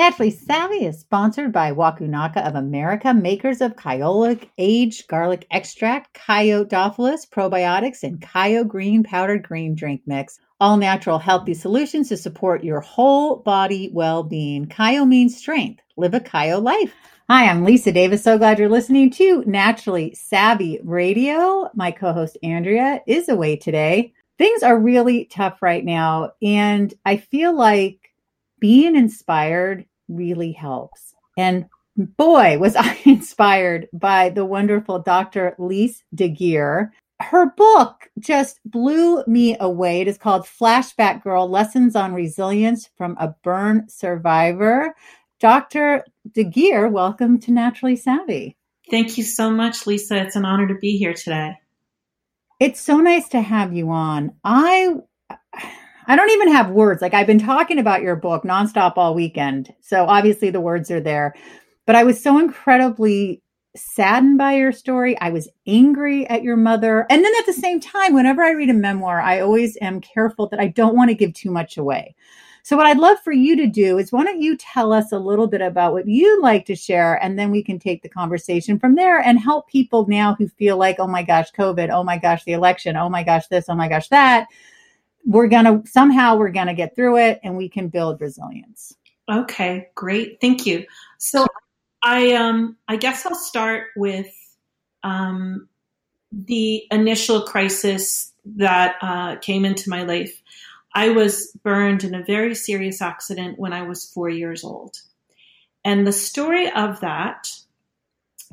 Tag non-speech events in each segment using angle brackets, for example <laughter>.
Naturally Savvy is sponsored by Wakunaga of America, makers of Kyolic aged garlic extract, Kyodophilus probiotics, and Kyo green powdered green drink mix. All natural, healthy solutions to support your whole body well being. Kyo means strength. Live a Kyo life. Hi, I'm Lisa Davis. So glad you're listening to Naturally Savvy Radio. My co host Andrea is away today. Things are really tough right now, and I feel like being inspired really helps. And boy, was <laughs> I inspired by the wonderful Dr. Lise Deguire. Her book just blew me away. It is called Flashback Girl Lessons on Resilience from a Burn Survivor. Dr. Deguire, welcome to Naturally Savvy. Thank you so much, Lisa. It's an honor to be here today. It's so nice to have you on. I I don't even have words. Like I've been talking about your book nonstop all weekend. So obviously the words are there. But I was so incredibly saddened by your story. I was angry at your mother. And then at the same time, whenever I read a memoir, I always am careful that I don't want to give too much away. So, what I'd love for you to do is why don't you tell us a little bit about what you'd like to share, and then we can take the conversation from there and help people now who feel like, oh my gosh, COVID, oh my gosh, the election, oh my gosh, this, oh my gosh, that we're going to somehow we're going to get through it and we can build resilience. Okay, great. Thank you. So I um I guess I'll start with um the initial crisis that uh, came into my life. I was burned in a very serious accident when I was four years old. And the story of that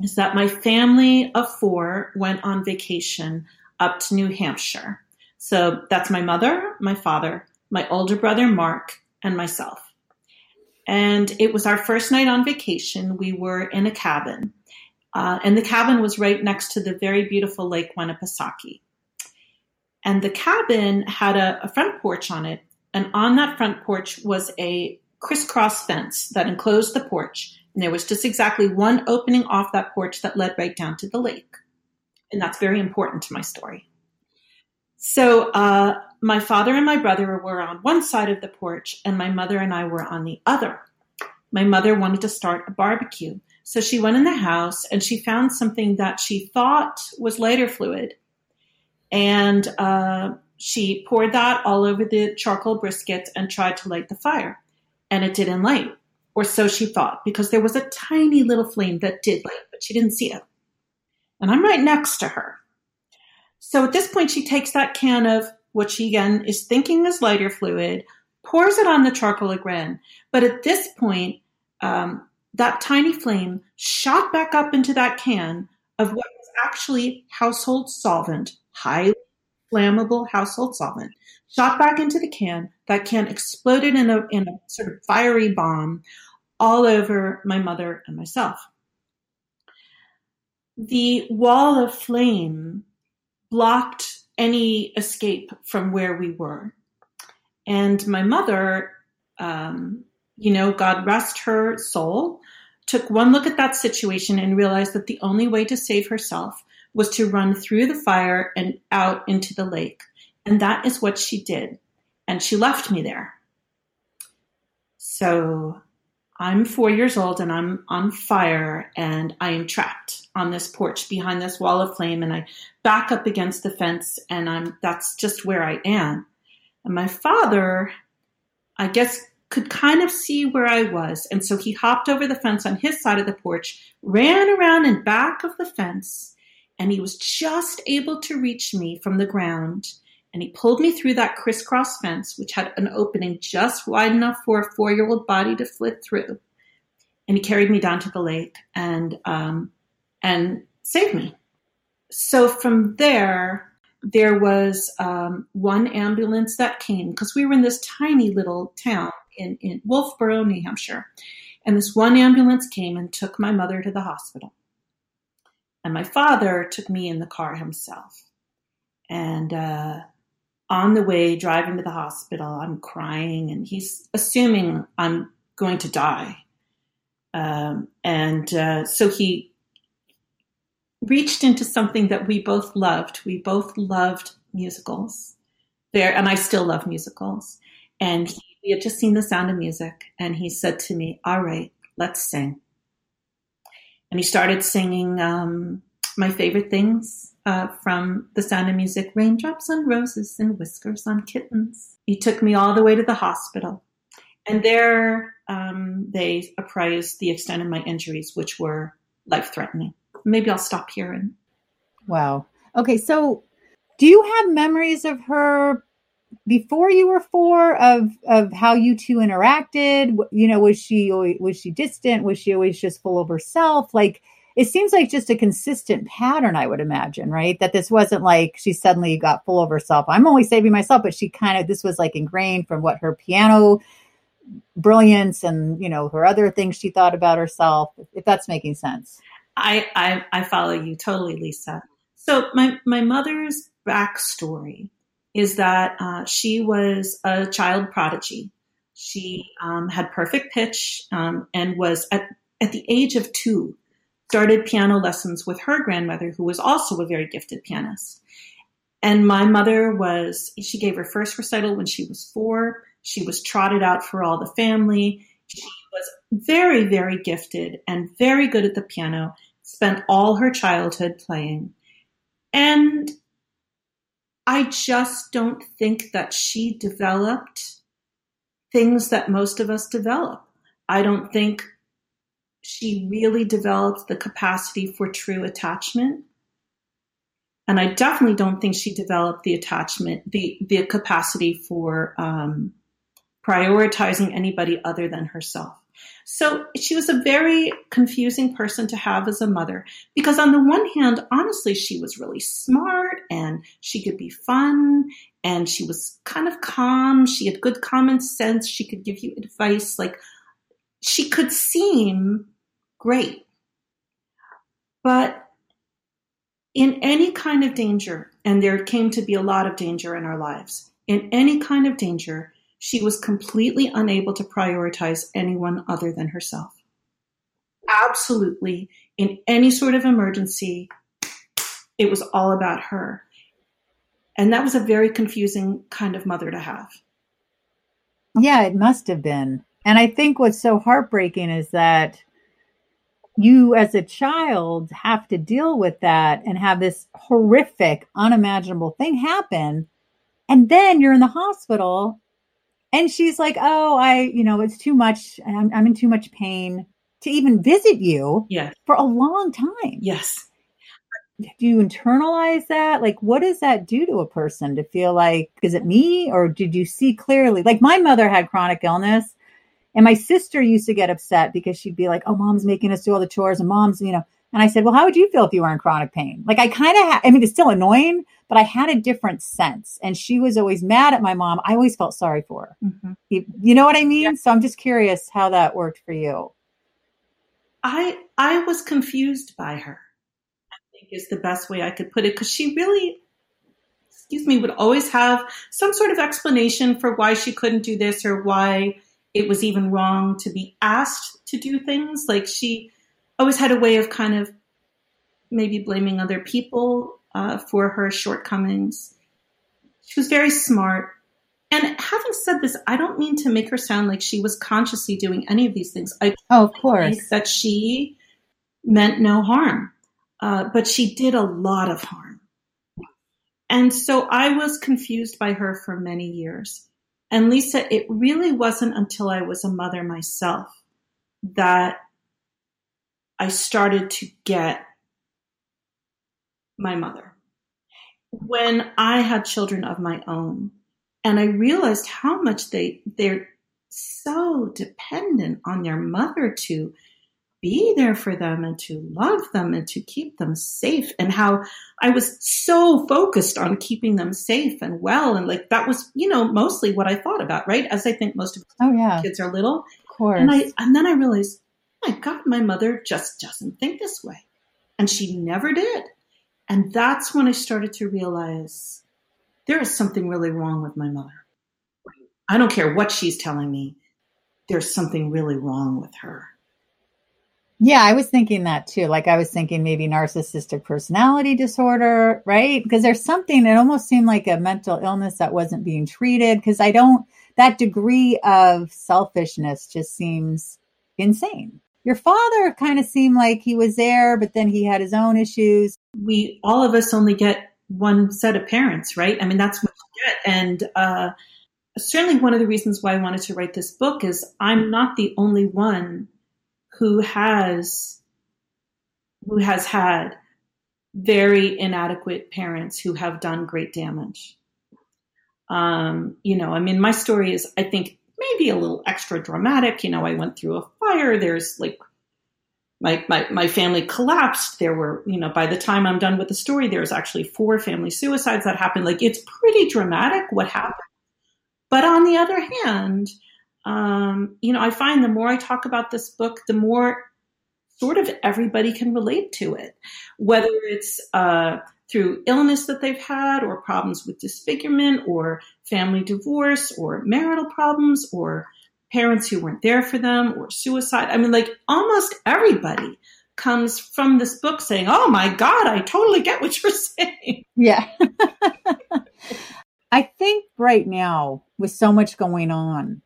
is that my family of four went on vacation up to New Hampshire. So that's my mother, my father, my older brother, Mark, and myself. And it was our first night on vacation. We were in a cabin. Uh, and the cabin was right next to the very beautiful Lake Winnipesaukee. And the cabin had a, a front porch on it. And on that front porch was a crisscross fence that enclosed the porch. And there was just exactly one opening off that porch that led right down to the lake. And that's very important to my story. So uh, my father and my brother were on one side of the porch, and my mother and I were on the other. My mother wanted to start a barbecue. So she went in the house and she found something that she thought was lighter fluid. And uh, she poured that all over the charcoal brisket and tried to light the fire. And it didn't light, or so she thought, because there was a tiny little flame that did light, but she didn't see it. And I'm right next to her. So at this point, she takes that can of what she again is thinking is lighter fluid, pours it on the charcoal again. But at this point, um, that tiny flame shot back up into that can of what was actually household solvent, highly flammable household solvent, shot back into the can. That can exploded in a, in a sort of fiery bomb all over my mother and myself. The wall of flame blocked any escape from where we were. And my mother, um, you know, God rest her soul, took one look at that situation and realized that the only way to save herself was to run through the fire and out into the lake. And that is what she did. And she left me there. So I'm four years old and I'm on fire and I am trapped on this porch behind this wall of flame and I back up against the fence and I'm that's just where I am. And my father, I guess, could kind of see where I was. And so he hopped over the fence on his side of the porch, ran around in back of the fence, and he was just able to reach me from the ground and he pulled me through that crisscross fence, which had an opening just wide enough for a four year old body to flit through. And he carried me down to the lake and um, and saved me. So from there, there was um, one ambulance that came because we were in this tiny little town in, in Wolfeboro, New Hampshire. And this one ambulance came and took my mother to the hospital. And my father took me in the car himself. And uh, on the way driving to the hospital, I'm crying, and he's assuming I'm going to die. Um, and uh, so he reached into something that we both loved. We both loved musicals there, and I still love musicals. And he he had just seen the sound of music and he said to me, All right, let's sing. And he started singing um, my favorite things uh, from the sound of music raindrops on roses and whiskers on kittens. He took me all the way to the hospital. And there um, they apprised the extent of my injuries, which were life threatening. Maybe I'll stop here and. Wow. Okay. So do you have memories of her before you were four of of how you two interacted you know was she was she distant was she always just full of herself like it seems like just a consistent pattern i would imagine right? That this wasn't like she suddenly got full of herself. I'm only saving myself but she kind of this was like ingrained from what her piano brilliance and you know her other things she thought about herself if that's making sense. I i, I follow you totally lisa. So my my mother's backstory is that uh, she was a child prodigy. She um, had perfect pitch um, and was at, at the age of two started piano lessons with her grandmother, who was also a very gifted pianist. And my mother was, she gave her first recital when she was four. She was trotted out for all the family. She was very, very gifted and very good at the piano, spent all her childhood playing. And I just don't think that she developed things that most of us develop. I don't think she really developed the capacity for true attachment. And I definitely don't think she developed the attachment, the, the capacity for um, prioritizing anybody other than herself. So she was a very confusing person to have as a mother because, on the one hand, honestly, she was really smart and she could be fun and she was kind of calm. She had good common sense. She could give you advice. Like she could seem great. But in any kind of danger, and there came to be a lot of danger in our lives, in any kind of danger, she was completely unable to prioritize anyone other than herself. Absolutely, in any sort of emergency, it was all about her. And that was a very confusing kind of mother to have. Yeah, it must have been. And I think what's so heartbreaking is that you, as a child, have to deal with that and have this horrific, unimaginable thing happen. And then you're in the hospital and she's like, "Oh, I, you know, it's too much. I'm, I'm in too much pain to even visit you yes. for a long time." Yes. Do you internalize that? Like, what does that do to a person to feel like, is it me or did you see clearly? Like, my mother had chronic illness, and my sister used to get upset because she'd be like, "Oh, mom's making us do all the chores, and mom's, you know." And I said, "Well, how would you feel if you were in chronic pain?" Like, I kind of, ha- I mean, it's still annoying, but I had a different sense. And she was always mad at my mom. I always felt sorry for her. Mm-hmm. You, you, know what I mean? Yeah. So I'm just curious how that worked for you. I I was confused by her. I think is the best way I could put it because she really, excuse me, would always have some sort of explanation for why she couldn't do this or why it was even wrong to be asked to do things. Like she always had a way of kind of maybe blaming other people uh, for her shortcomings. She was very smart. And having said this, I don't mean to make her sound like she was consciously doing any of these things. I oh, of course that she meant no harm, uh, but she did a lot of harm. And so I was confused by her for many years. And Lisa, it really wasn't until I was a mother myself that I started to get my mother. When I had children of my own, and I realized how much they they're so dependent on their mother to be there for them and to love them and to keep them safe and how I was so focused on keeping them safe and well and like that was you know mostly what I thought about right? As I think most of oh yeah. kids are little. Of course. And I and then I realized oh my god my mother just doesn't think this way. And she never did. And that's when I started to realize there is something really wrong with my mother. I don't care what she's telling me, there's something really wrong with her. Yeah, I was thinking that too. Like I was thinking maybe narcissistic personality disorder, right? Because there's something that almost seemed like a mental illness that wasn't being treated. Because I don't, that degree of selfishness just seems insane. Your father kind of seemed like he was there, but then he had his own issues. We, all of us only get one set of parents, right? I mean, that's what you get. And, uh, certainly one of the reasons why I wanted to write this book is I'm not the only one who has who has had very inadequate parents who have done great damage. Um, you know, I mean, my story is, I think, maybe a little extra dramatic. You know, I went through a fire. There's like my, my, my family collapsed. There were, you know, by the time I'm done with the story, there's actually four family suicides that happened. Like it's pretty dramatic what happened. But on the other hand, um, you know, I find the more I talk about this book, the more sort of everybody can relate to it, whether it's uh, through illness that they've had, or problems with disfigurement, or family divorce, or marital problems, or parents who weren't there for them, or suicide. I mean, like almost everybody comes from this book saying, Oh my God, I totally get what you're <laughs> saying. Yeah. <laughs> I think right now, with so much going on,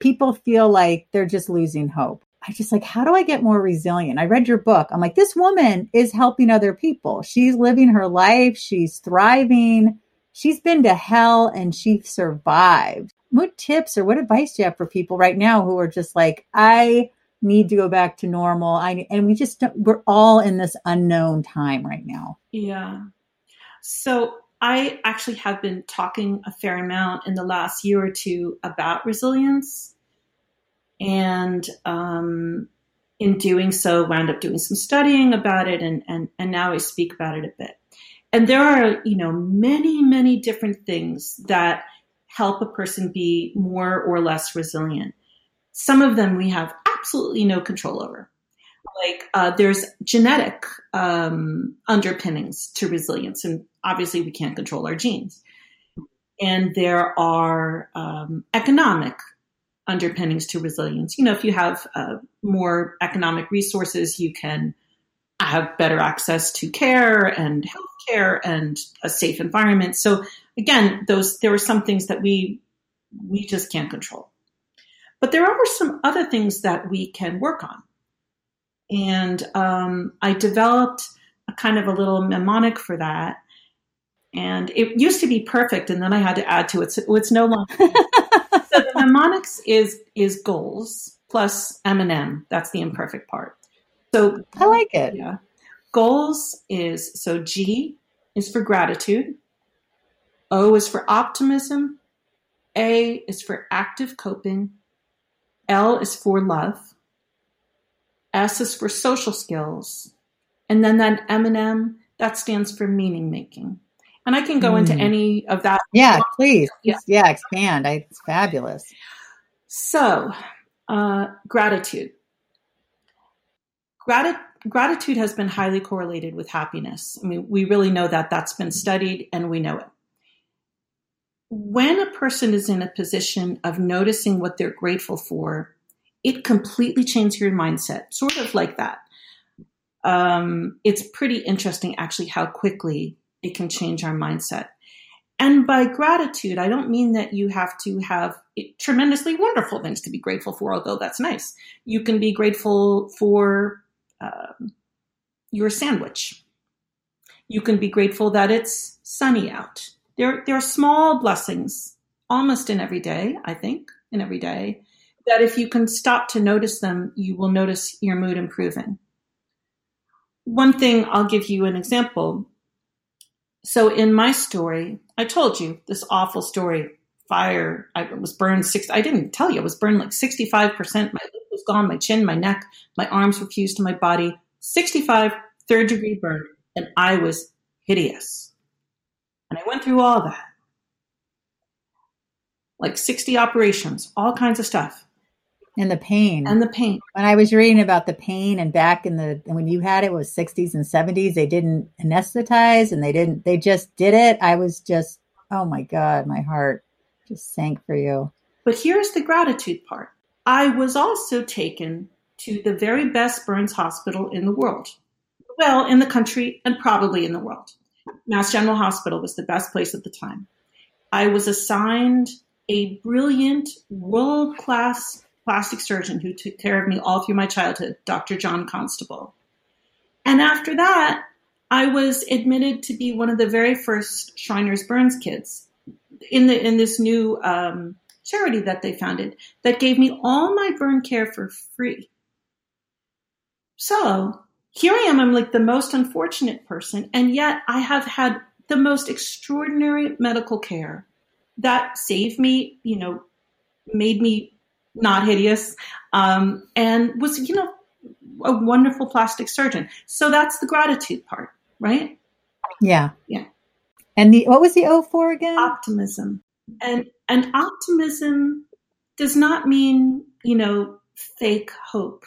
people feel like they're just losing hope. I just like, how do I get more resilient? I read your book. I'm like, this woman is helping other people. She's living her life. She's thriving. She's been to hell and she survived. What tips or what advice do you have for people right now who are just like, I need to go back to normal? I and we just we're all in this unknown time right now. Yeah. So I actually have been talking a fair amount in the last year or two about resilience and um, in doing so, wound up doing some studying about it, and and and now I speak about it a bit. And there are, you know, many many different things that help a person be more or less resilient. Some of them we have absolutely no control over. Like uh, there's genetic um, underpinnings to resilience, and obviously we can't control our genes. And there are um, economic underpinnings to resilience. You know, if you have uh, more economic resources, you can have better access to care and health care and a safe environment. So again, those there are some things that we we just can't control. But there are some other things that we can work on. And um, I developed a kind of a little mnemonic for that. And it used to be perfect, and then I had to add to it. So it's no longer. <laughs> so the mnemonics is is goals plus M and M. That's the imperfect part. So I like it. Yeah. Goals is so G is for gratitude. O is for optimism. A is for active coping. L is for love. S is for social skills. And then that M and M that stands for meaning making and I can go mm. into hmm. any of that. Yeah, please. Yeah, yeah expand. I, it's fabulous. So, uh, gratitude. Grat- gratitude has been highly correlated with happiness. I mean, we really know that that's been studied and we know it. When a person is in a position of noticing what they're grateful for, it completely changes your mindset, sort of like that. Um, it's pretty interesting, actually, how quickly it can change our mindset. And by gratitude, I don't mean that you have to have tremendously wonderful things to be grateful for, although that's nice. You can be grateful for uh, your sandwich. You can be grateful that it's sunny out. There, there are small blessings almost in every day, I think, in every day, that if you can stop to notice them, you will notice your mood improving. One thing, I'll give you an example. So in my story, I told you this awful story. Fire. I was burned six. I didn't tell you. I was burned like sixty-five percent. My lip was gone. My chin, my neck, my arms were fused to my body. 65, third degree burn, and I was hideous. And I went through all that, like sixty operations, all kinds of stuff. And the pain. And the pain. When I was reading about the pain and back in the when you had it, it was 60s and 70s, they didn't anesthetize and they didn't they just did it. I was just oh my god, my heart just sank for you. But here's the gratitude part. I was also taken to the very best burns hospital in the world. Well, in the country and probably in the world. Mass General Hospital was the best place at the time. I was assigned a brilliant, world class plastic surgeon who took care of me all through my childhood, Dr. John Constable. And after that, I was admitted to be one of the very first Shriners Burns kids in the in this new um, charity that they founded that gave me all my burn care for free. So here I am. I'm like the most unfortunate person, and yet I have had the most extraordinary medical care that saved me. You know, made me not hideous, um, and was, you know, a wonderful plastic surgeon. So that's the gratitude part, right? Yeah. Yeah. And the what was the O for again? Optimism. And and optimism does not mean, you know, fake hope.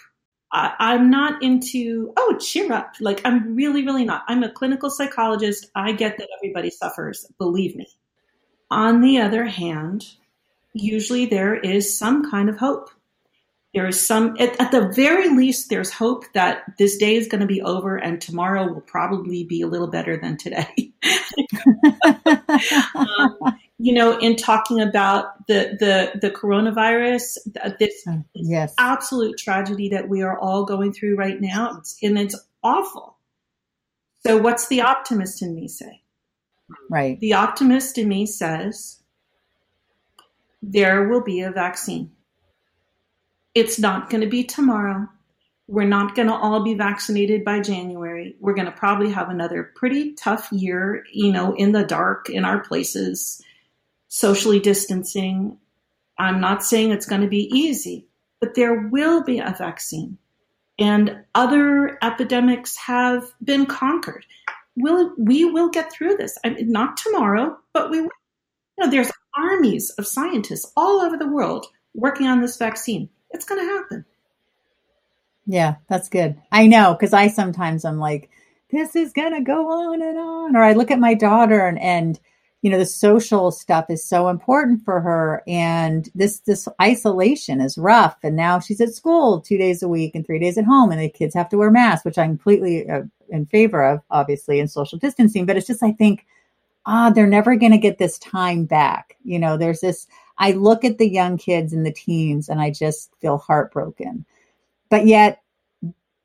I, I'm not into, oh, cheer up. Like, I'm really, really not. I'm a clinical psychologist. I get that everybody suffers, believe me. On the other hand, usually there is some kind of hope. There is some, at, at the very least, there's hope that this day is going to be over and tomorrow will probably be a little better than today. <laughs> um, you know, in talking about the the the coronavirus, this, oh, yes. absolute tragedy that we are all going through right now, it's, and it's awful. So, what's the optimist in me say? Right. The optimist in me says there will be a vaccine. It's not going to be tomorrow. We're not going to all be vaccinated by January. We're going to probably have another pretty tough year, you know, in the dark in our places, socially distancing. I'm not saying it's going to be easy, but there will be a vaccine. And other epidemics have been conquered. We'll, we will get through this. I mean, not tomorrow, but we will. You know, there's armies of scientists all over the world working on this vaccine. It's going to happen. Yeah, that's good. I know because I sometimes I'm like, this is gonna go on and on. Or I look at my daughter and and you know the social stuff is so important for her, and this this isolation is rough. And now she's at school two days a week and three days at home, and the kids have to wear masks, which I'm completely uh, in favor of, obviously, in social distancing. But it's just I think ah, they're never going to get this time back. You know, there's this. I look at the young kids and the teens, and I just feel heartbroken but yet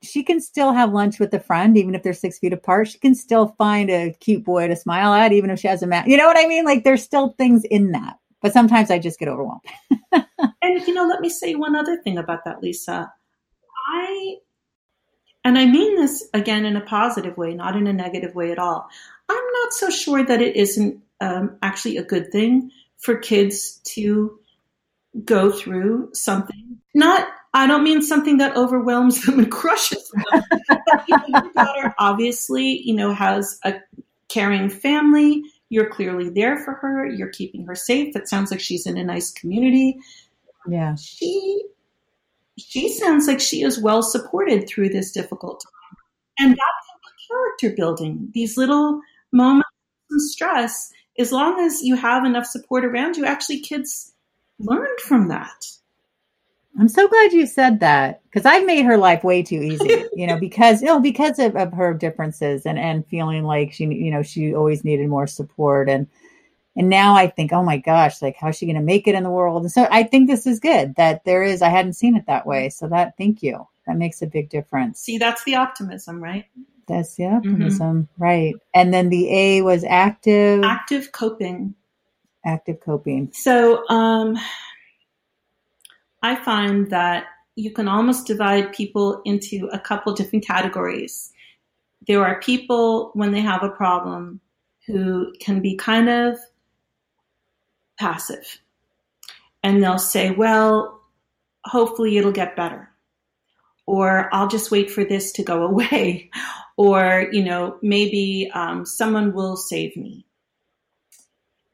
she can still have lunch with a friend, even if they're six feet apart. She can still find a cute boy to smile at, even if she has a mask. You know what I mean? Like there's still things in that. But sometimes I just get overwhelmed. <laughs> and you know, let me say one other thing about that, Lisa. I, and I mean this again in a positive way, not in a negative way at all. I'm not so sure that it isn't um, actually a good thing for kids to go through something. Not I don't mean something that overwhelms them and <laughs> crushes them. but, you know, your daughter obviously, you know, has a caring family. You're clearly there for her. You're keeping her safe. It sounds like she's in a nice community. Yeah. She she sounds like she is well supported through this difficult time. And that's character building. These little moments of stress, as long as you have enough support around you, actually kids learn from that. I'm so glad you said that because I've made her life way too easy, <laughs> you know, because you know, because of, of her differences and and feeling like she, you know, she always needed more support and and now I think, oh my gosh, like how's she going to make it in the world? And so I think this is good that there is. I hadn't seen it that way, so that thank you. That makes a big difference. See, that's the optimism, right? That's the optimism, mm-hmm. right? And then the A was active, active coping, active coping. So, um, I find that you can almost divide people into a couple different categories. There are people when they have a problem who can be kind of passive and they'll say, well, hopefully it'll get better. Or I'll just wait for this to go <laughs> away. or, you know, maybe um, someone will save me.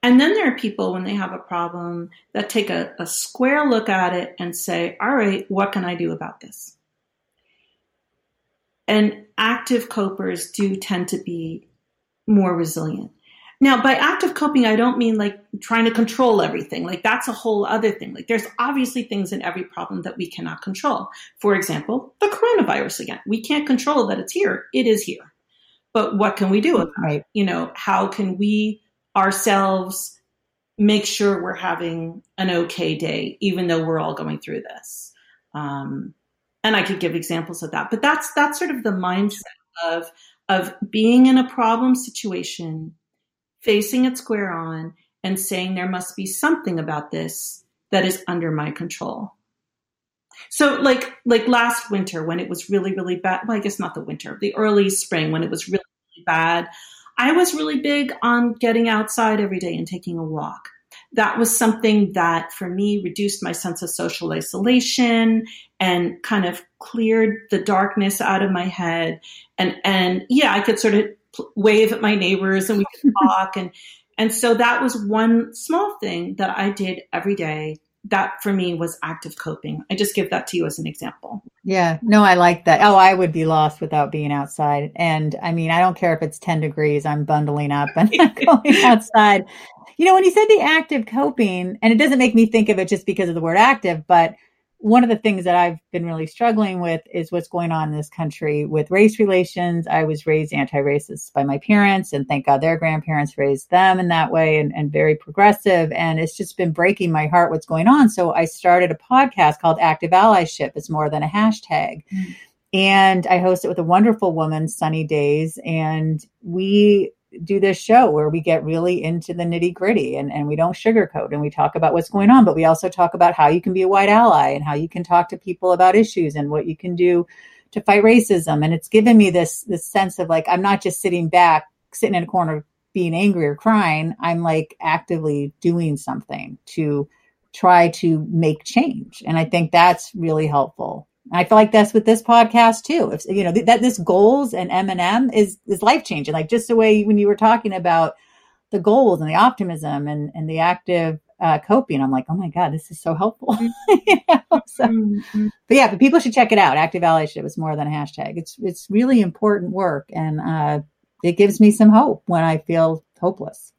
And then there are people when they have a problem that take a, a square look at it and say, all right, what can I do about this? And active copers do tend to be more resilient. Now, by active coping, I don't mean like trying to control everything. Like that's a whole other thing. Like there's obviously things in every problem that we cannot control. For example, the coronavirus again. We can't control that it's here. It is here. But what can we do about right. it? You know, how can we ourselves make sure we're having an okay day, even though we're all going through this. Um, and I could give examples of that, but that's that's sort of the mindset of of being in a problem situation, facing it square on, and saying there must be something about this that is under my control. So like like last winter when it was really really bad, well I guess not the winter, the early spring when it was really, really bad, I was really big on getting outside every day and taking a walk. That was something that for me reduced my sense of social isolation and kind of cleared the darkness out of my head. And, and yeah, I could sort of wave at my neighbors and we could <laughs> talk. And, and so that was one small thing that I did every day that for me was active coping. I just give that to you as an example. Yeah, no, I like that. Oh, I would be lost without being outside. And I mean, I don't care if it's 10 degrees, I'm bundling up and <laughs> going outside. You know, when you said the active coping, and it doesn't make me think of it just because of the word active, but one of the things that I've been really struggling with is what's going on in this country with race relations. I was raised anti racist by my parents, and thank God their grandparents raised them in that way and, and very progressive. And it's just been breaking my heart what's going on. So I started a podcast called Active Allyship. It's more than a hashtag. Mm-hmm. And I host it with a wonderful woman, Sunny Days. And we do this show where we get really into the nitty gritty and, and we don't sugarcoat and we talk about what's going on, but we also talk about how you can be a white ally and how you can talk to people about issues and what you can do to fight racism. And it's given me this this sense of like I'm not just sitting back, sitting in a corner being angry or crying. I'm like actively doing something to try to make change. And I think that's really helpful. I feel like that's with this podcast too. If you know th- that this goals and M&M is is life changing. Like just the way when you were talking about the goals and the optimism and and the active uh, coping, I'm like, oh my god, this is so helpful. <laughs> you know? so, mm-hmm. But yeah, but people should check it out. Active allyship is more than a hashtag. It's it's really important work, and uh, it gives me some hope when I feel hopeless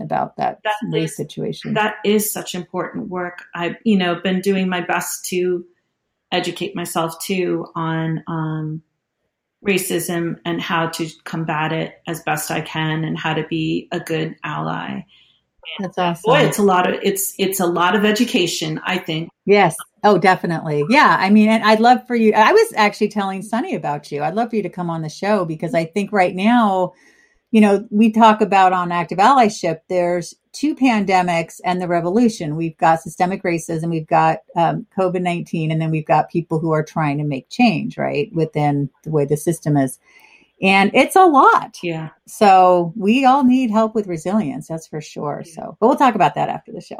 about that, that race is, situation. That is such important work. I've you know been doing my best to educate myself too on um, racism and how to combat it as best I can and how to be a good ally. That's awesome. Boy, it's a lot of it's it's a lot of education, I think. Yes. Oh, definitely. Yeah. I mean, and I'd love for you. I was actually telling Sunny about you. I'd love for you to come on the show because I think right now you know, we talk about on active allyship, there's two pandemics and the revolution. We've got systemic racism, we've got um, COVID 19, and then we've got people who are trying to make change, right, within the way the system is. And it's a lot. Yeah. So we all need help with resilience, that's for sure. Yeah. So, but we'll talk about that after the show.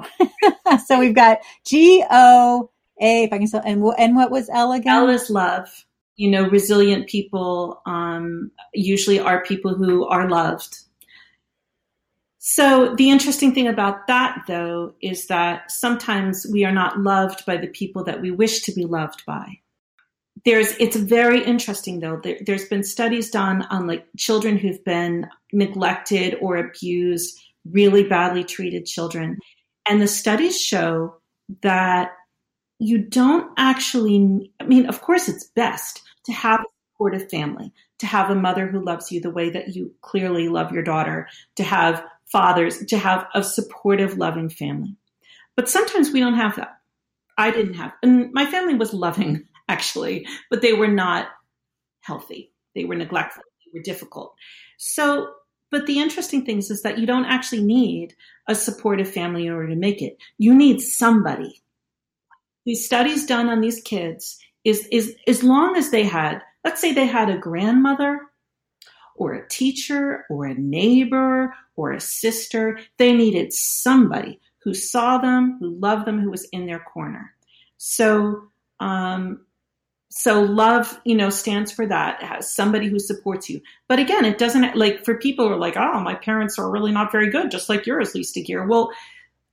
<laughs> so we've got G O A, if I can still, and, and what was L again? L is love you know, resilient people um, usually are people who are loved. So the interesting thing about that, though, is that sometimes we are not loved by the people that we wish to be loved by. There's, it's very interesting though. There, there's been studies done on like children who've been neglected or abused, really badly treated children, and the studies show that you don't actually, I mean, of course, it's best to have a supportive family, to have a mother who loves you the way that you clearly love your daughter, to have fathers, to have a supportive, loving family. But sometimes we don't have that. I didn't have, and my family was loving <laughs> actually, but they were not healthy. They were neglectful. They were difficult. So, but the interesting thing is, is that you don't actually need a supportive family in order to make it. You need somebody these studies done on these kids is, is as long as they had, let's say they had a grandmother or a teacher or a neighbor or a sister, they needed somebody who saw them, who loved them, who was in their corner. So, um, so love, you know, stands for that. Has somebody who supports you. But again, it doesn't like for people who are like, oh, my parents are really not very good, just like yours, Lise Deguire. Well,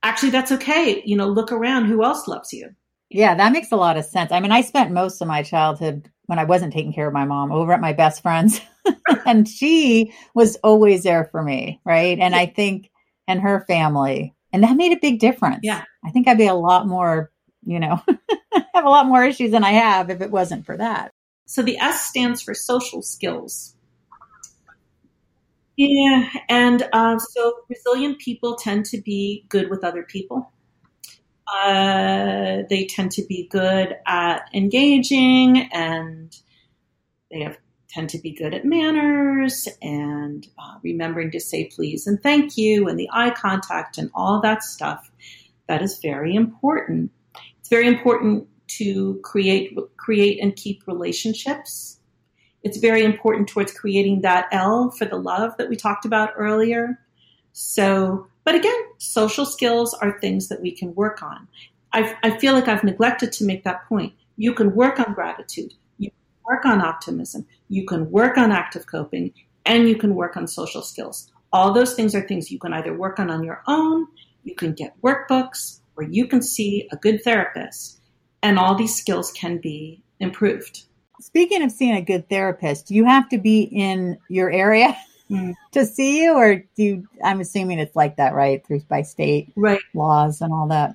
actually, that's okay. You know, look around. Who else loves you? Yeah, that makes a lot of sense. I mean, I spent most of my childhood when I wasn't taking care of my mom over at my best friend's, <laughs> and she was always there for me, right? And I think, and her family, and that made a big difference. Yeah. I think I'd be a lot more, you know, <laughs> have a lot more issues than I have if it wasn't for that. So the S stands for social skills. Yeah, and uh, so resilient people tend to be good with other people. Uh, they tend to be good at engaging, and they have tend to be good at manners and uh, remembering to say please and thank you, and the eye contact and all that stuff. That is very important. It's very important to create create and keep relationships it's very important towards creating that L for the love that we talked about earlier. So, but again, social skills are things that we can work on. i I feel like I've neglected to make that point. You can work on gratitude, you can work on optimism, you can work on active coping, and you can work on social skills. All those things are things you can either work on on your own, you can get workbooks, or you can see a good therapist, and all these skills can be improved. Speaking of seeing a good therapist, you have to be in your area <laughs> mm. to see you, or do you, I'm assuming it's like that, right? Through by state right. laws and all that.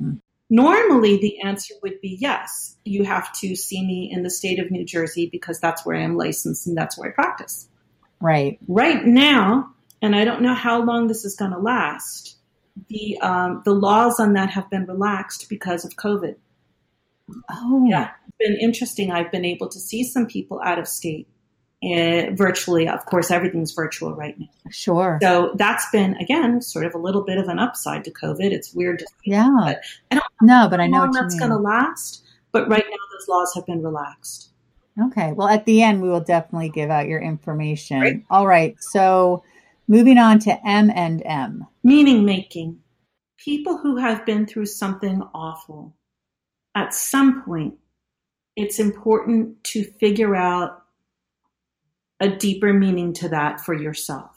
Normally, the answer would be yes. You have to see me in the state of New Jersey because that's where I am licensed and that's where I practice. Right. Right now, and I don't know how long this is going to last. The um, the laws on that have been relaxed because of COVID. Oh, yeah it's been interesting. I've been able to see some people out of state uh, virtually. Of course, everything's virtual right now. Sure. So that's been again sort of a little bit of an upside to COVID. It's weird to yeah. But I don't no, but I know that's going to last. But right now, those laws have been relaxed. Okay. Well, at the end, we will definitely give out your information. Right. All right. So, moving on to M and M. Meaning making. People who have been through something awful at some point it's important to figure out a deeper meaning to that for yourself.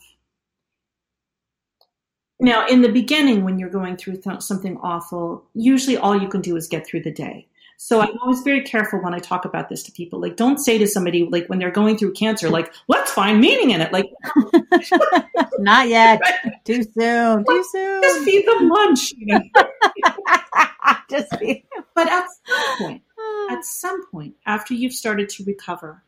Now, in the beginning, when you're going through th- something awful, usually all you can do is get through the day. So I'm always very careful when I talk about this to people. Like, don't say to somebody, like, when they're going through cancer, like, let's find meaning in it. Like, <laughs> not yet. Too soon. Too soon. <laughs> Just feed them lunch. You know? Just feed. But at some point, at some point after you've started to recover,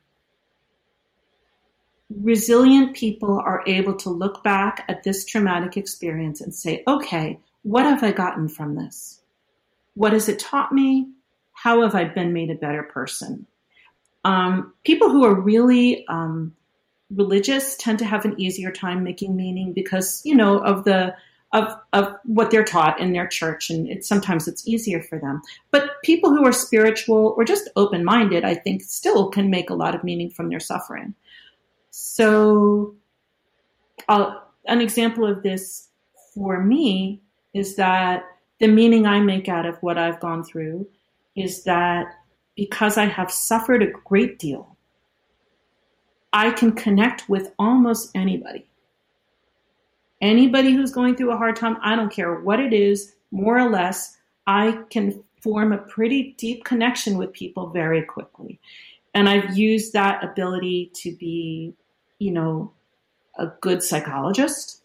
resilient people are able to look back at this traumatic experience and say, okay, what have I gotten from this? What has it taught me? How have I been made a better person? Um, people who are really um, religious tend to have an easier time making meaning because, you know, of the of of what they're taught in their church, and it's sometimes it's easier for them. But people who are spiritual or just open minded, I think, still can make a lot of meaning from their suffering. So, uh, an example of this for me is that the meaning I make out of what I've gone through is that because I have suffered a great deal, I can connect with almost anybody. Anybody who's going through a hard time, I don't care what it is, more or less, I can form a pretty deep connection with people very quickly. And I've used that ability to be, you know, a good psychologist.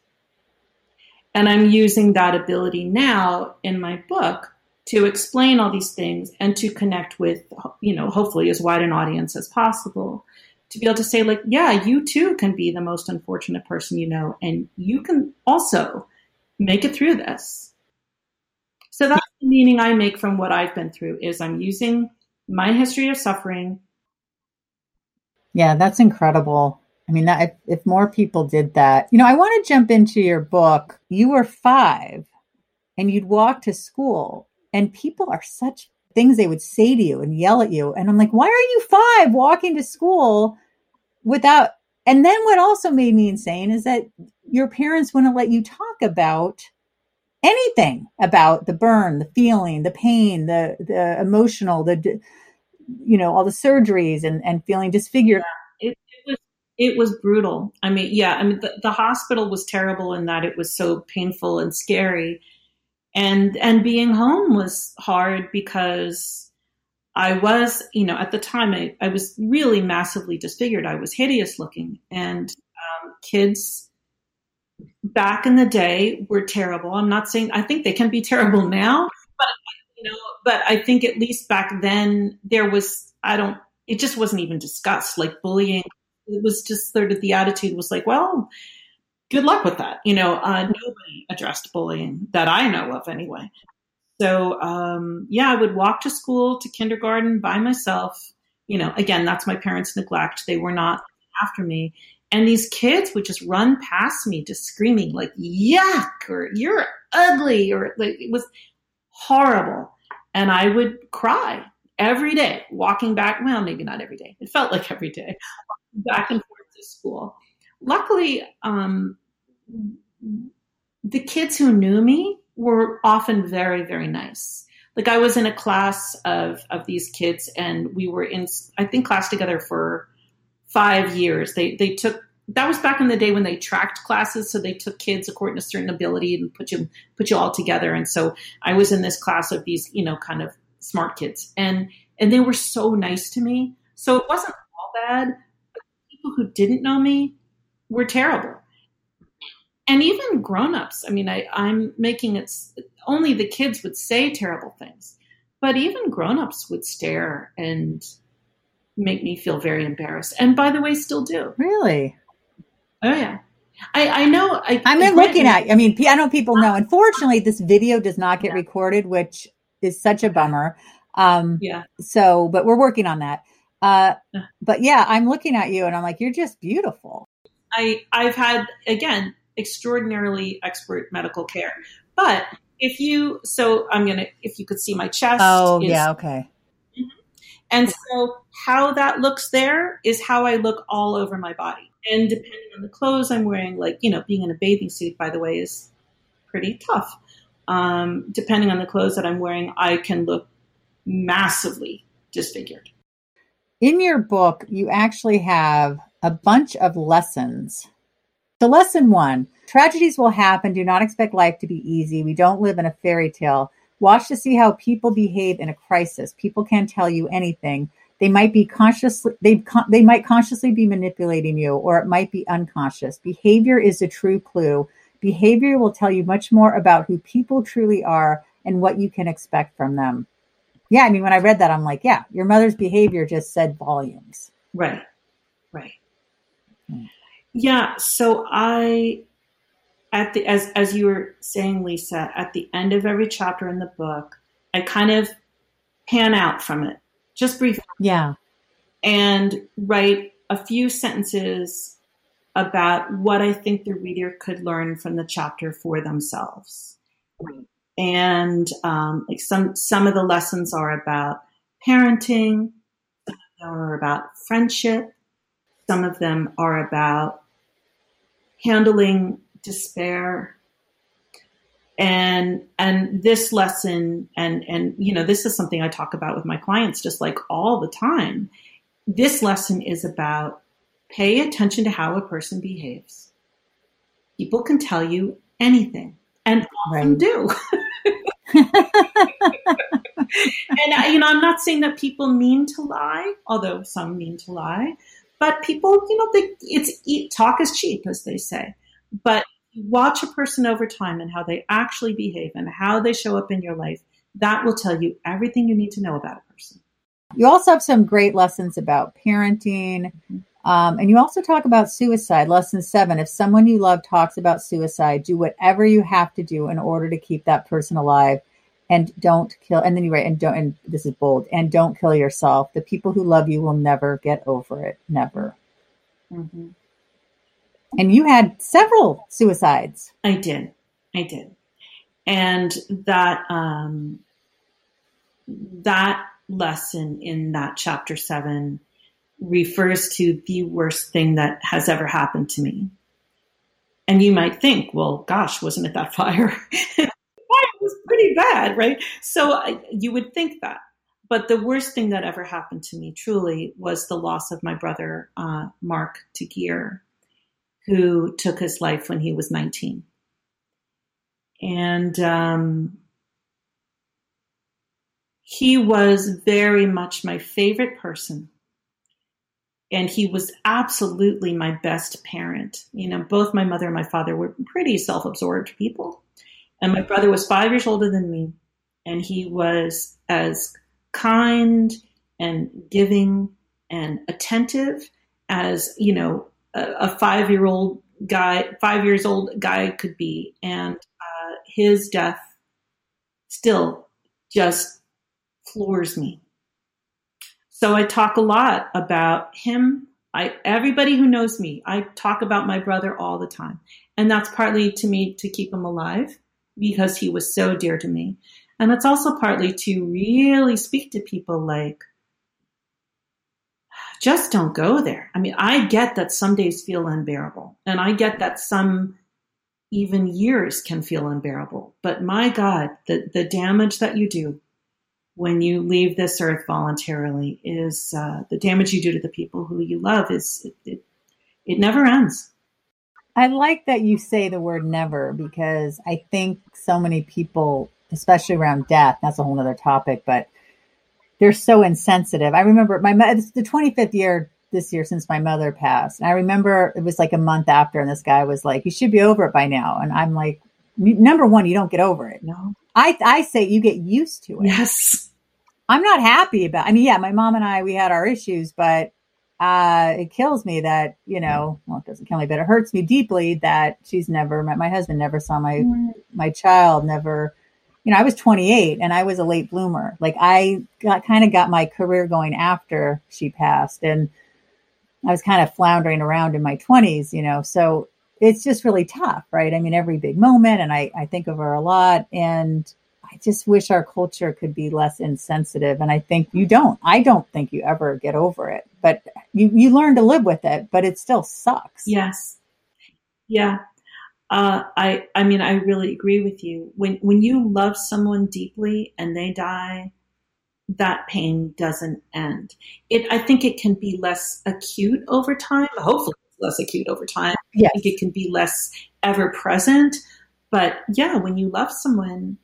And I'm using that ability now in my book to explain all these things and to connect with, you know, hopefully as wide an audience as possible to be able to say like yeah you too can be the most unfortunate person you know and you can also make it through this. So that's the meaning i make from what i've been through is i'm using my history of suffering. Yeah that's incredible i mean that if, if more people did that you know i want to jump into your book you were five and you'd walk to school and people are such things they would say to you and yell at you. And I'm like, why are you five walking to school without? And then what also made me insane is that your parents wouldn't let you talk about anything about the burn, the feeling, the pain, the the emotional, the you know all the surgeries and and feeling disfigured. Yeah, it, was brutal. I mean, yeah, I mean the, the hospital was terrible in that it was so painful and scary and and being home was hard because I was, you know, at the time I, I was really massively disfigured. I was hideous looking, and um, kids back in the day were terrible. I'm not saying I think they can be terrible now, but you know, but I think at least back then there was I don't. It just wasn't even discussed. Like bullying, it was just sort of the attitude was like, well, good luck with that. You know, uh, nobody addressed bullying that I know of anyway. So, um, yeah, I would walk to school, to kindergarten by myself. You know, again, that's my parents' neglect. They were not after me. And these kids would just run past me, just screaming like "yuck" or "you're ugly" or like it was horrible. And I would cry every day, walking back. Well, maybe not every day. It felt like every day, back and forth to school. Luckily, um, the kids who knew me were often very, very nice. Like I was in a class of of these kids, and we were in, I think, class together for five years. They they took that was back in the day when they tracked classes, so they took kids according to certain ability and put you put you all together. And so I was in this class of these, you know, kind of smart kids, and and they were so nice to me. So it wasn't all bad. People who didn't know me were terrible, and even grown-ups. I mean, I, I'm making it only the kids would say terrible things, but even grown-ups would stare and make me feel very embarrassed. And by the way, still do. Really? Oh yeah. I, I know. I, I'm I looking at. I mean, I know people know. Unfortunately, this video does not get yeah. recorded, which is such a bummer. Um, yeah. So, but we're working on that. Uh, but yeah, I'm looking at you, and I'm like, you're just beautiful. I I've had again extraordinarily expert medical care, but if you so I'm gonna if you could see my chest. Oh is, yeah, okay. And so how that looks there is how I look all over my body. And depending on the clothes I'm wearing, like, you know, being in a bathing suit, by the way, is pretty tough. Um, depending on the clothes that I'm wearing, I can look massively disfigured. In your book, you actually have a bunch of lessons. So, lesson one tragedies will happen. Do not expect life to be easy. We don't live in a fairy tale. Watch to see how people behave in a crisis. People can't tell you anything. They might be consciously they they might consciously be manipulating you, or it might be unconscious. Behavior is a true clue. Behavior will tell you much more about who people truly are and what you can expect from them. Yeah, I mean, when I read that, I'm like, yeah, your mother's behavior just said volumes. Right, right. Hmm. Yeah. So I at the as as you were saying, Lisa, at the end of every chapter in the book, I kind of pan out from it, just briefly. Yeah. And write a few sentences about what I think the reader could learn from the chapter for themselves. And um, like some some of the lessons are about parenting, some are about friendship, some of them are about handling despair. And and this lesson and and you know this is something i talk about with my clients just like all the time. This lesson is about pay attention to how a person behaves. People can tell you anything and often right. do <laughs> and you know i'm not saying that people mean to lie although some mean to lie but people you know they it's talk is cheap as they say but watch a person over time and how they actually behave and how they show up in your life, that will tell you everything you need to know about a person. You also have some great lessons about parenting. Mm-hmm. Um, and you also talk about suicide. Lesson seven if someone you love talks about suicide, do whatever you have to do in order to keep that person alive and don't kill. And then you write, and don't, and this is bold, and don't kill yourself. The people who love you will never get over it. Never. Mm-hmm. And you had several suicides. I did. I did. And that um, that lesson in that chapter seven refers to the worst thing that has ever happened to me. And you might think, well, gosh, wasn't it that fire? <laughs> fire was pretty bad, right? So I, you would think that. But the worst thing that ever happened to me truly was the loss of my brother, uh, Mark Deguire who took his life when he was 19. And um, he was very much my favorite person. And he was absolutely my best parent. You know, both my mother and my father were pretty self absorbed people. And my brother was five years older than me. And he was as kind and giving and attentive as, you know, a, five year old guy, five years old guy could be, and uh, his death still just floors me. So I talk a lot about him. I everybody who knows me, I talk about my brother all the time, and that's partly to me to keep him alive because he was so dear to me, and it's also partly to really speak to people like just don't go there. I mean, I get that some days feel unbearable, and I get that some even years can feel unbearable. But my God, the, the damage that you do when you leave this earth voluntarily is uh, the damage you do to the people who you love is it, it, it never ends. I like that you say the word never because I think so many people, especially around death, that's a whole other topic, but they're so insensitive. I remember my it's the 25th year this year since my mother passed. And I remember it was like a month after, and this guy was like, "You should be over it by now." And I'm like, "Number one, you don't get over it. No, I I say you get used to it. Yes, I'm not happy about. I mean, yeah, my mom and I we had our issues, but uh, it kills me that you know, well, it doesn't kill me, but it hurts me deeply that she's never met my husband, never saw my mm. my child, never you know, I was 28 and I was a late bloomer. Like I got kind of got my career going after she passed and I was kind of floundering around in my 20s, you know. So it's just really tough, right? I mean, every big moment and I I think of her a lot and I just wish our culture could be less insensitive and I think you don't. I don't think you ever get over it. But you you learn to live with it, but it still sucks. Yes. Yeah. Uh, I I mean I really agree with you. When when you love someone deeply and they die, that pain doesn't end. It I think it can be less acute over time. Hopefully, less acute over time. Yes. I think it can be less ever present. But yeah, when you love someone,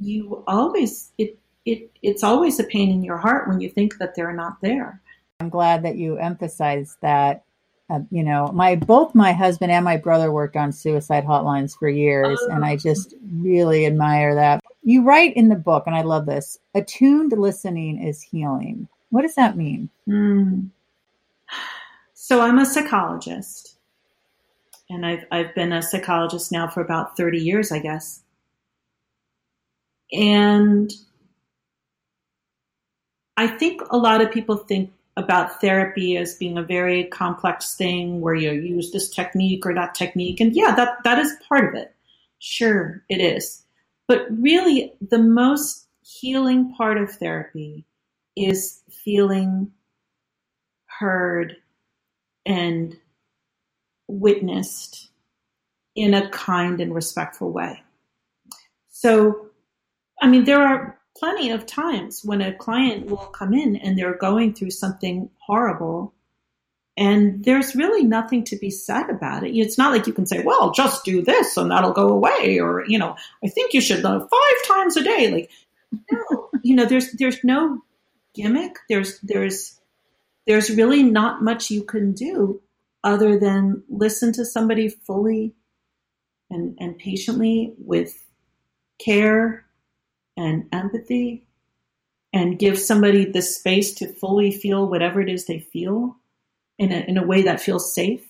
you always it it it's always a pain in your heart when you think that they're not there. I'm glad that you emphasized that uh, you know, my both my husband and my brother worked on suicide hotlines for years, oh. and I just really admire that. You write in the book, and I love this: attuned listening is healing. What does that mean? Mm. So I'm a psychologist, and I've I've been a psychologist now for about thirty years, I guess, and I think a lot of people think about therapy as being a very complex thing where you use this technique or that technique. And yeah, that, that is part of it. Sure, it is. But really, the most healing part of therapy is feeling heard and witnessed in a kind and respectful way. So, I mean, there are plenty of times when a client will come in and they're going through something horrible and there's really nothing to be said about it. It's not like you can say, well, just do this and that'll go away. Or, you know, I think you should five times a day. Like, no, <laughs> you know, there's, there's no gimmick. There's, there's, there's really not much you can do other than listen to somebody fully and, and patiently with care and empathy and give somebody the space to fully feel whatever it is they feel in a, in a way that feels safe.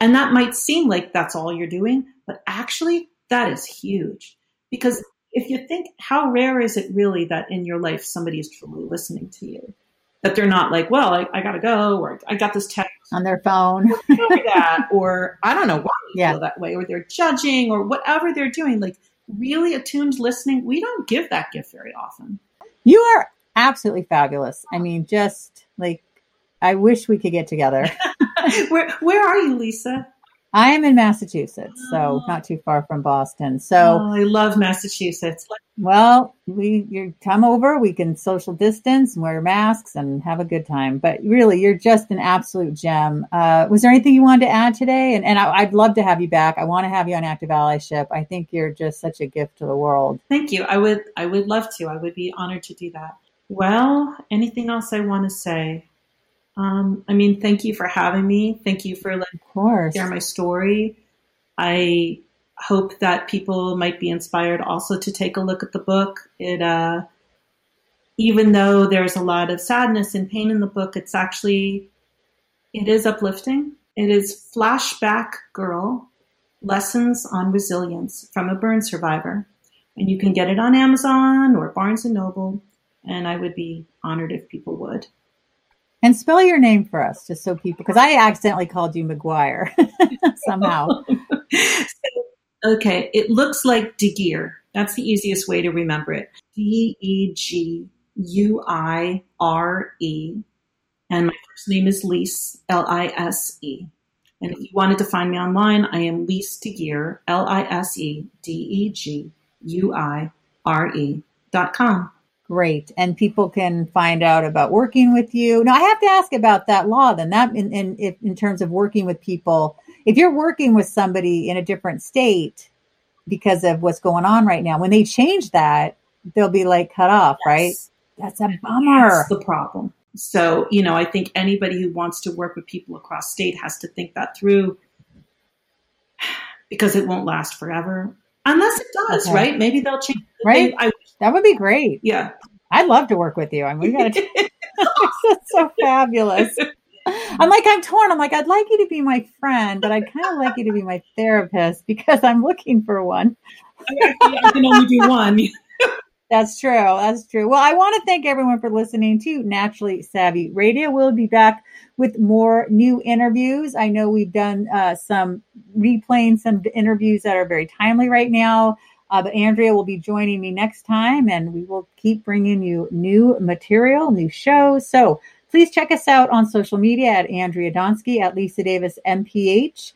And that might seem like that's all you're doing, but actually, that is huge. Because if you think, how rare is it really that in your life somebody is truly listening to you? That they're not like, well, I, I got to go, or I got this text on their phone, <laughs> or that, or I don't know why you yeah. feel that way, or they're judging, or whatever they're doing. Like, really attuned listening, we don't give that gift very often. You are absolutely fabulous. I mean, just like I wish we could get together. <laughs> where where are you, Lisa? I am in Massachusetts, so oh. not too far from Boston. So oh, I love Massachusetts. Well, we you come over, we can social distance and wear masks and have a good time. But really, you're just an absolute gem. Uh, was there anything you wanted to add today? And, and I, would love to have you back. I want to have you on Active Allyship. I think you're just such a gift to the world. Thank you. I would I would love to. I would be honored to do that. Well, anything else I want to say? Um, I mean, thank you for having me. Thank you for letting me share my story. I hope that people might be inspired also to take a look at the book. It, uh, even though there's a lot of sadness and pain in the book, it's actually it is uplifting. It is Flashback Girl Lessons on Resilience from a Burn Survivor. And you can get it on Amazon or Barnes and Noble. And I would be honored if people would. And spell your name for us, just so people, because I accidentally called you McGuire <laughs> somehow. so, <laughs> okay, it looks like DeGear. That's the easiest way to remember it. D E G U I R E. And my first name is Lise, L I S E. And if you wanted to find me online, I am Lise Deguire, L I S E D E G U I R E dot com. Great. And people can find out about working with you. Now, I have to ask about that law then, that in, in, in terms of working with people. If you're working with somebody in a different state because of what's going on right now, when they change that, they'll be like cut off, yes. right? That's a bummer. That's the problem. So, you know, I think anybody who wants to work with people across state has to think that through because it won't last forever. Unless it does, okay. right? Maybe they'll change. Right. I, that would be great. Yeah. I'd love to work with you. I mean, we got to. <laughs> <laughs> That's so fabulous. I'm like, I'm torn. I'm like, I'd like you to be my friend, but I'd kind of like you to be my therapist <laughs> because I'm looking for one. I can only do one. That's true. That's true. Well, I want to thank everyone for listening to Naturally Savvy Radio. We'll be back with more new interviews. I know we've done uh, some replaying some interviews that are very timely right now. Uh, but Andrea will be joining me next time, and we will keep bringing you new material, new shows. So please check us out on social media at Andrea Donsky, at Lisa Davis MPH,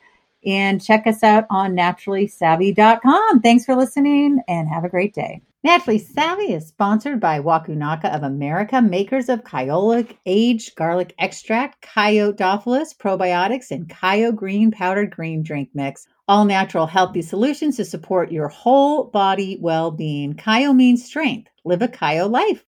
and check us out on naturallysavvy.com. Thanks for listening, and have a great day. Naturally Savvy is sponsored by Wakunaga of America, makers of Kyolic aged garlic extract, Kyo-Dophilus probiotics, and Kyo green powdered green drink mix. All natural healthy solutions to support your whole body well being. Kyo means strength. Live a Kyo life.